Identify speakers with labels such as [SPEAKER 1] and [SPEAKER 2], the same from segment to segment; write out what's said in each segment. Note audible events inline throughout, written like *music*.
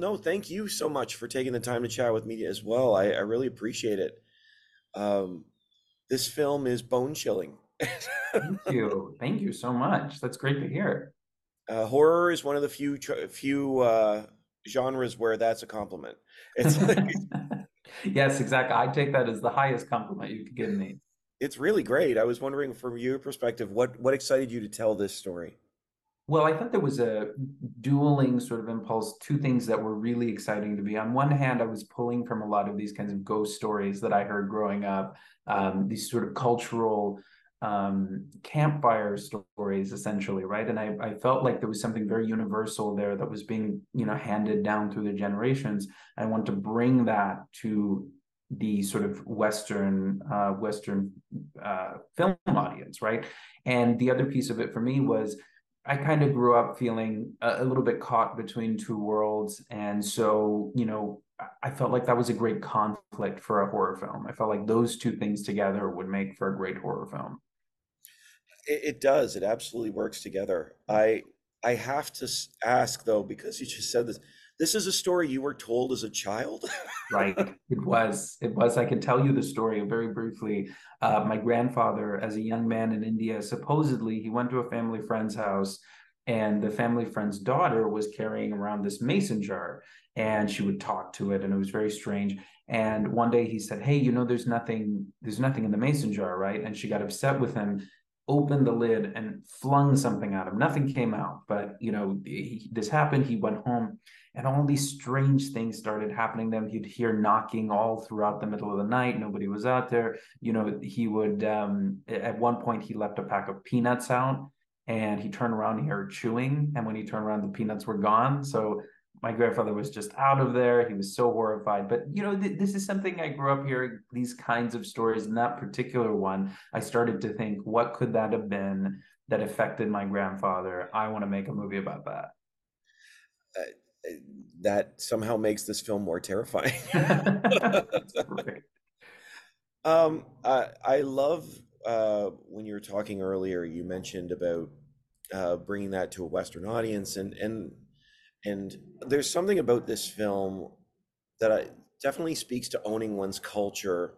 [SPEAKER 1] No, thank you so much for taking the time to chat with me as well. I, I really appreciate it. Um, this film is bone chilling.
[SPEAKER 2] Thank *laughs* you. Thank you so much. That's great to hear.
[SPEAKER 1] Uh, horror is one of the few few uh, genres where that's a compliment. It's like, *laughs*
[SPEAKER 2] yes, exactly. I take that as the highest compliment you could give me.
[SPEAKER 1] It's really great. I was wondering, from your perspective, what what excited you to tell this story?
[SPEAKER 2] Well, I thought there was a dueling sort of impulse, two things that were really exciting to me. On one hand, I was pulling from a lot of these kinds of ghost stories that I heard growing up, um, these sort of cultural um, campfire stories, essentially, right? And I, I felt like there was something very universal there that was being, you know, handed down through the generations. I want to bring that to the sort of Western uh, Western uh, film audience, right? And the other piece of it for me was I kind of grew up feeling a, a, little bit caught between two worlds. And so, you know, I felt like that was a great conflict for a horror film. I felt like those two things together would make for a great horror film.
[SPEAKER 1] It, it does. It absolutely works together. I I have to ask though, because you just said this, this is a story you were told as a child? *laughs*
[SPEAKER 2] right. It was. It was. I can tell you the story very briefly. Uh, my grandfather, as a young man in India, supposedly he went to a family friend's house and the family friend's daughter was carrying around this mason jar and she would talk to it and it was very strange and one day he said hey you know there's nothing there's nothing in the mason jar right and she got upset with him opened the lid and flung something at him. Nothing came out but you know he, this happened he went home and all these strange things started happening to him. He'd hear knocking all throughout the middle of the night. Nobody was out there. You know he would um, at one point he left a pack of peanuts out and he turned around and he heard chewing and when he turned around the peanuts were gone. So my grandfather was just out of there he was so horrified but you know th- this is something i grew up hearing these kinds of stories and that particular one i started to think what could that have been that affected my grandfather i want to make a movie about that
[SPEAKER 1] uh, that somehow makes this film more terrifying. *laughs* *laughs* um, I, I love uh, when you were talking earlier. You mentioned about uh, bringing that to a Western audience, and and and there's something about this film that I, definitely speaks to owning one's culture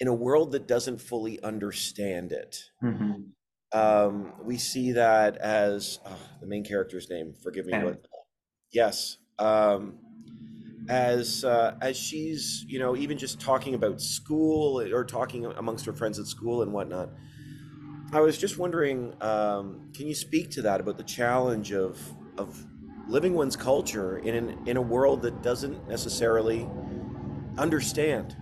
[SPEAKER 1] in a world that doesn't fully understand it. Mm-hmm. Um, we see that as oh, the main character's name. Forgive me. but Yes, um, as uh, as she's you know even just talking about school or talking amongst her friends at school and whatnot. I was just wondering, um, can you speak to that about the challenge of of living one's culture in an, in a world that doesn't necessarily understand?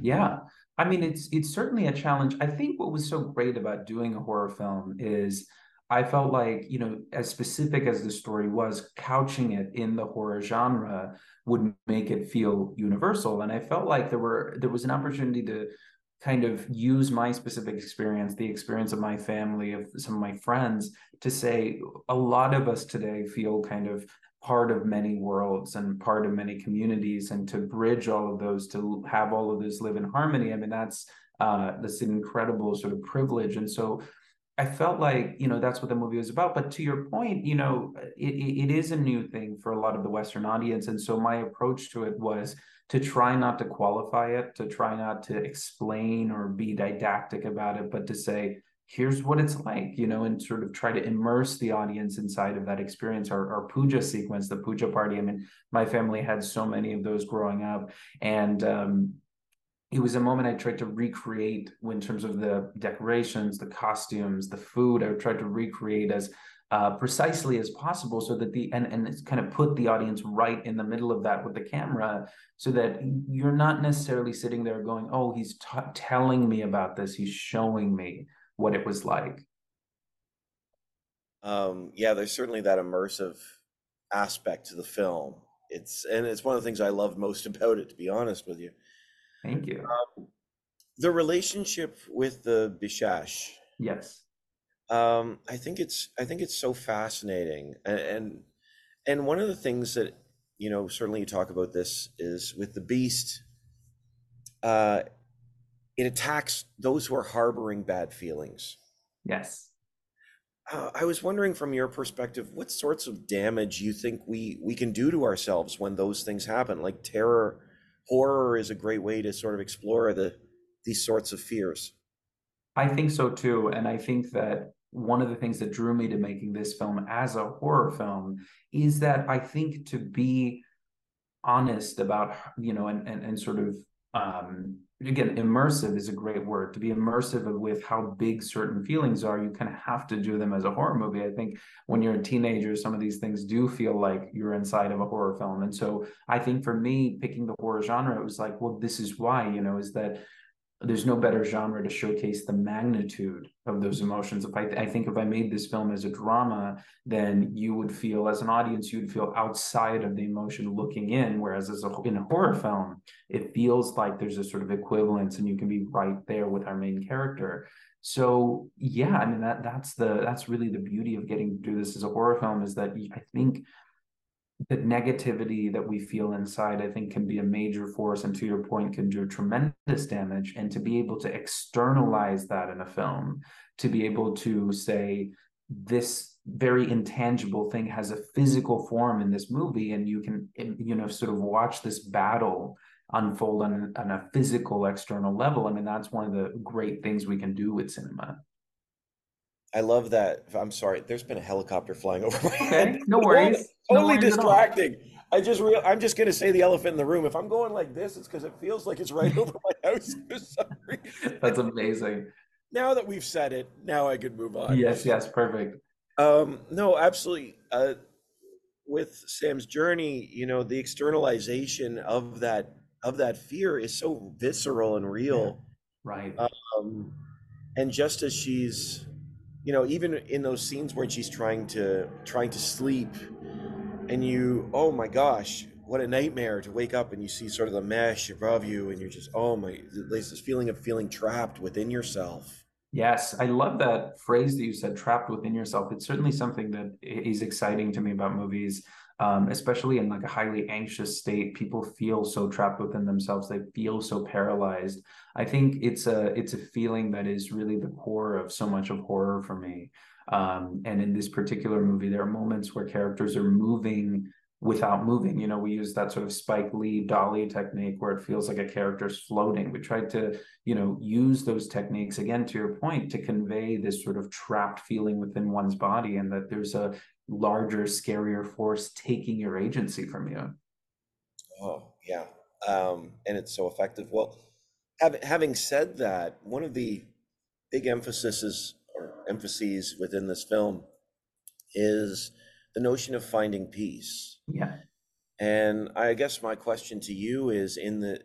[SPEAKER 2] Yeah, I mean it's it's certainly a challenge. I think what was so great about doing a horror film is I felt like, you know, as specific as the story was, couching it in the horror genre would make it feel universal. And I felt like there were there was an opportunity to kind of use my specific experience, the experience of my family, of some of my friends, to say a lot of us today feel kind of part of many worlds and part of many communities, and to bridge all of those, to have all of this live in harmony. I mean, that's uh, that's an incredible sort of privilege. And so I felt like you know that's what the movie was about. But to your point, you know, it, it is a new thing for a lot of the Western audience, and so my approach to it was to try not to qualify it, to try not to explain or be didactic about it, but to say, here's what it's like, you know, and sort of try to immerse the audience inside of that experience. Our, our puja sequence, the puja party. I mean, my family had so many of those growing up, and um, it was a moment I tried to recreate in terms of the decorations, the costumes, the food. I tried to recreate as uh, precisely as possible so that the and and it's kind of put the audience right in the middle of that with the camera so that you're not necessarily sitting there going oh he's t- telling me about this. He's showing me what it was like.
[SPEAKER 1] Um, yeah there's certainly that immersive aspect to the film. It's and it's one of the things i love most *laughs* about it to be honest with you
[SPEAKER 2] Thank you. Um,
[SPEAKER 1] the relationship with the Bishash.
[SPEAKER 2] Yes.
[SPEAKER 1] Um, I think it's I think it's so fascinating, and, and and one of the things that you know certainly you talk about this is with the beast. Uh, it attacks those who are harboring bad feelings.
[SPEAKER 2] Yes.
[SPEAKER 1] uh, I was wondering from your perspective, what sorts of damage you think we we can do to ourselves when those things happen? Like terror, horror is a great way to sort of explore the these sorts of fears.
[SPEAKER 2] I think so too. And I think that one of the things that drew me to making this film as a horror film is that I think to be honest about, you know, and and, and sort of um again, immersive is a great word. To be immersive with how big certain feelings are, you kind of have to do them as a horror movie. I think when you're a teenager, some of these things do feel like you're inside of a horror film. And so I think for me, picking the horror genre, it was like, well, this is why, you know, is that there's no better genre to showcase the magnitude of those emotions. If I, I think if I made this film as a drama, then you would feel as an audience, you'd feel outside of the emotion looking in. Whereas as a, in a horror film, it feels like there's a sort of equivalence, and you can be right there with our main character. So yeah, I mean that that's the that's really the beauty of getting to do this as a horror film is that I think the negativity that we feel inside, I think, can be a major force, and to your point, can do tremendous damage. And to be able to externalize that in a film, to be able to say, this very intangible thing has a physical form in this movie, and you can, you know, sort of watch this battle unfold on, on a physical external level. I mean, that's one of the great things we can do with cinema.
[SPEAKER 1] I love that. I'm sorry. There's been a helicopter flying *laughs* over my
[SPEAKER 2] Okay,
[SPEAKER 1] head.
[SPEAKER 2] no worries. No
[SPEAKER 1] Totally
[SPEAKER 2] worries
[SPEAKER 1] distracting. I just real. I'm just gonna say the elephant in the room. If I'm going like this, it's because it feels like it's right *laughs* over my house for some reason.
[SPEAKER 2] That's amazing.
[SPEAKER 1] Now that we've said it, now I can move on.
[SPEAKER 2] Yes, yes, perfect.
[SPEAKER 1] Um, no, absolutely. Uh, with Sam's journey, you know, the externalization of that of that fear is so visceral and real.
[SPEAKER 2] Right.
[SPEAKER 1] Um, and just as she's, you know, even in those scenes where she's trying to trying to sleep, and you, oh my gosh, what a nightmare to wake up and you see sort of the mesh above you, and you're just, oh my, there's this feeling of feeling trapped within yourself.
[SPEAKER 2] Yes, I love that phrase that you said, trapped within yourself. It's certainly something that is exciting to me about movies, um, especially in like a highly anxious state. People feel so trapped within themselves. They feel so paralyzed. I think it's a it's a feeling that is really the core of so much of horror for me. Um, and in this particular movie, there are moments where characters are moving without moving. You know, we use that sort of Spike Lee dolly technique where it feels like a character's floating. We tried to you know use those techniques again to your point to convey this sort of trapped feeling within one's body and that there's a larger scarier force taking your agency from you
[SPEAKER 1] Oh, yeah. Um, and it's so effective. Well, having having said that, one of the big emphases or emphases within this film is the notion of finding peace.
[SPEAKER 2] yeah
[SPEAKER 1] And I guess my question to you is in the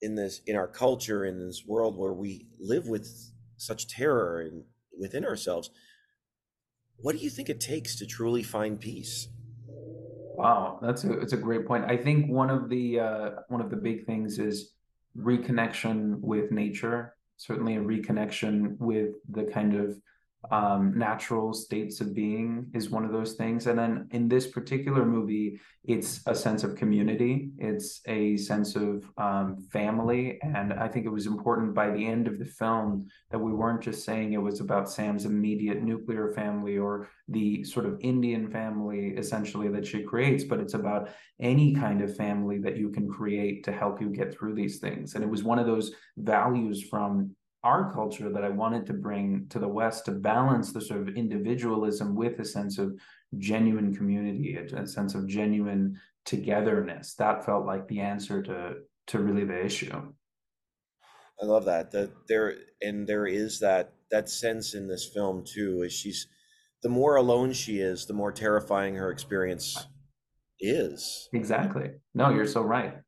[SPEAKER 1] in this in our culture in this world where we live with such terror and within ourselves, what do you think it takes to truly find peace?
[SPEAKER 2] wow that's a it's a great point i think one of the uh one of the big things is reconnection with nature certainly a reconnection with the kind of um, natural states of being is one of those things. And then in this particular movie, it's a sense of community, it's a sense of um, family. And I think it was important by the end of the film that we weren't just saying it was about Sam's immediate nuclear family or the sort of Indian family essentially that she creates, but it's about any kind of family that you can create to help you get through these things. And it was one of those values from our culture that I wanted to bring to the West to balance the sort of individualism with a sense of genuine community, a, a sense of genuine togetherness. That felt like the answer to to really the issue.
[SPEAKER 1] I love that. That there and there is that that sense in this film too, is she's the more alone she is, the more terrifying her experience is.
[SPEAKER 2] Exactly. No, you're so right.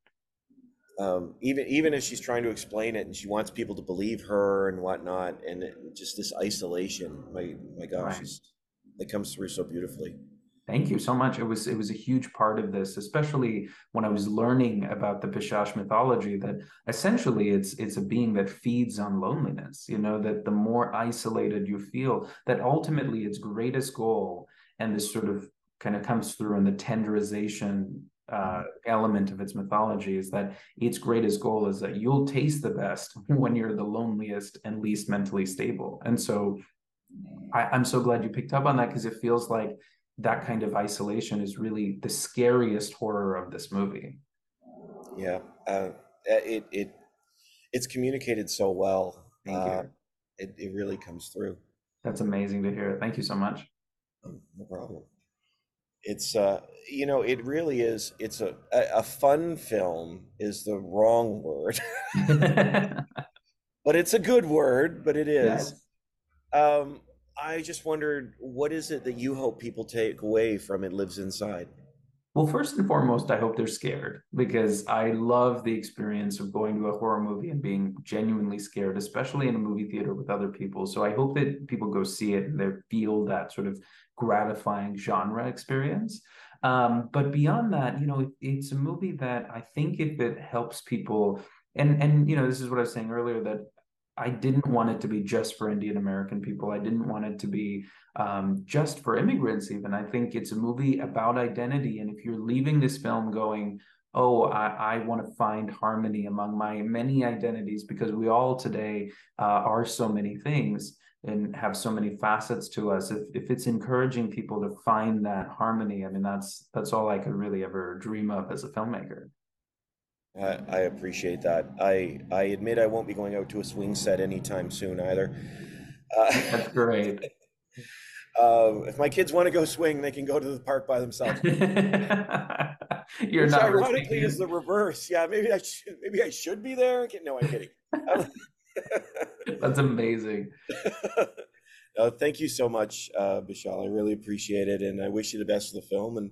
[SPEAKER 1] Um, even even if she's trying to explain it and she wants people to believe her and whatnot, and it, just this isolation, my my gosh,
[SPEAKER 2] Right.
[SPEAKER 1] it comes through so beautifully.
[SPEAKER 2] Thank you so much. It was it was a huge part of this, especially when I was learning about the Pishach mythology. That essentially it's it's a being that feeds on loneliness. You know that the more isolated you feel, that ultimately its greatest goal, and this sort of kind of comes through in the tenderization uh, element of its mythology, is that its greatest goal is that you'll taste the best when you're the loneliest and least mentally stable. And so I, I'm so glad you picked up on that because it feels like that kind of isolation is really the scariest horror of this movie.
[SPEAKER 1] Yeah, uh, it it it's communicated so well.
[SPEAKER 2] Thank
[SPEAKER 1] Uh,
[SPEAKER 2] you.
[SPEAKER 1] it it really comes through.
[SPEAKER 2] That's amazing to hear. Thank you so much.
[SPEAKER 1] Um, No problem. It's uh, you know, it really is. It's a a, fun film is the wrong word, *laughs* *laughs* but it's a good word. But it is.
[SPEAKER 2] Yes.
[SPEAKER 1] Um, I just wondered, what is it that you hope people take away from It Lives Inside?
[SPEAKER 2] Well, first and foremost, I hope they're scared because I love the experience of going to a horror movie and being genuinely scared, especially in a movie theater with other people. So I hope that people go see it and they feel that sort of gratifying genre experience. Um, but beyond that, you know, it, it's a movie that I think if it helps people, and and you know, this is what I was saying earlier that I didn't want it to be just for Indian American people. I didn't want it to be um, just for immigrants, even. I think it's a movie about identity. And if you're leaving this film going, oh, I, I want to find harmony among my many identities, because we all today uh, are so many things and have so many facets to us. If, if it's encouraging people to find that harmony, I mean, that's that's all I could really ever dream of as a filmmaker.
[SPEAKER 1] I, I appreciate that. I I admit I won't be going out to a swing set anytime soon either. Uh,
[SPEAKER 2] That's great.
[SPEAKER 1] uh, if my kids want to go swing, they can go to the park by themselves. *laughs*
[SPEAKER 2] You're
[SPEAKER 1] Which
[SPEAKER 2] not
[SPEAKER 1] ironically
[SPEAKER 2] risking
[SPEAKER 1] is the reverse. Yeah, maybe I should maybe I should be there. No, I'm kidding. *laughs*
[SPEAKER 2] That's amazing. *laughs*
[SPEAKER 1] Uh, thank you so much, uh, Bishal. I really appreciate it, and I wish you the best for the film. And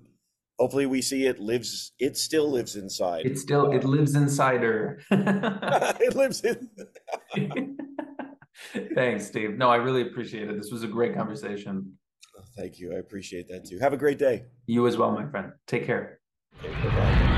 [SPEAKER 1] hopefully, we see it lives. It still lives inside.
[SPEAKER 2] It still it lives inside her. *laughs*
[SPEAKER 1] it lives in. *laughs*
[SPEAKER 2] Thanks, Steve. No, I really appreciate it. This was a great conversation.
[SPEAKER 1] Thank you. I appreciate that too. Have a great day.
[SPEAKER 2] You as well, my friend. Take care.
[SPEAKER 1] Okay,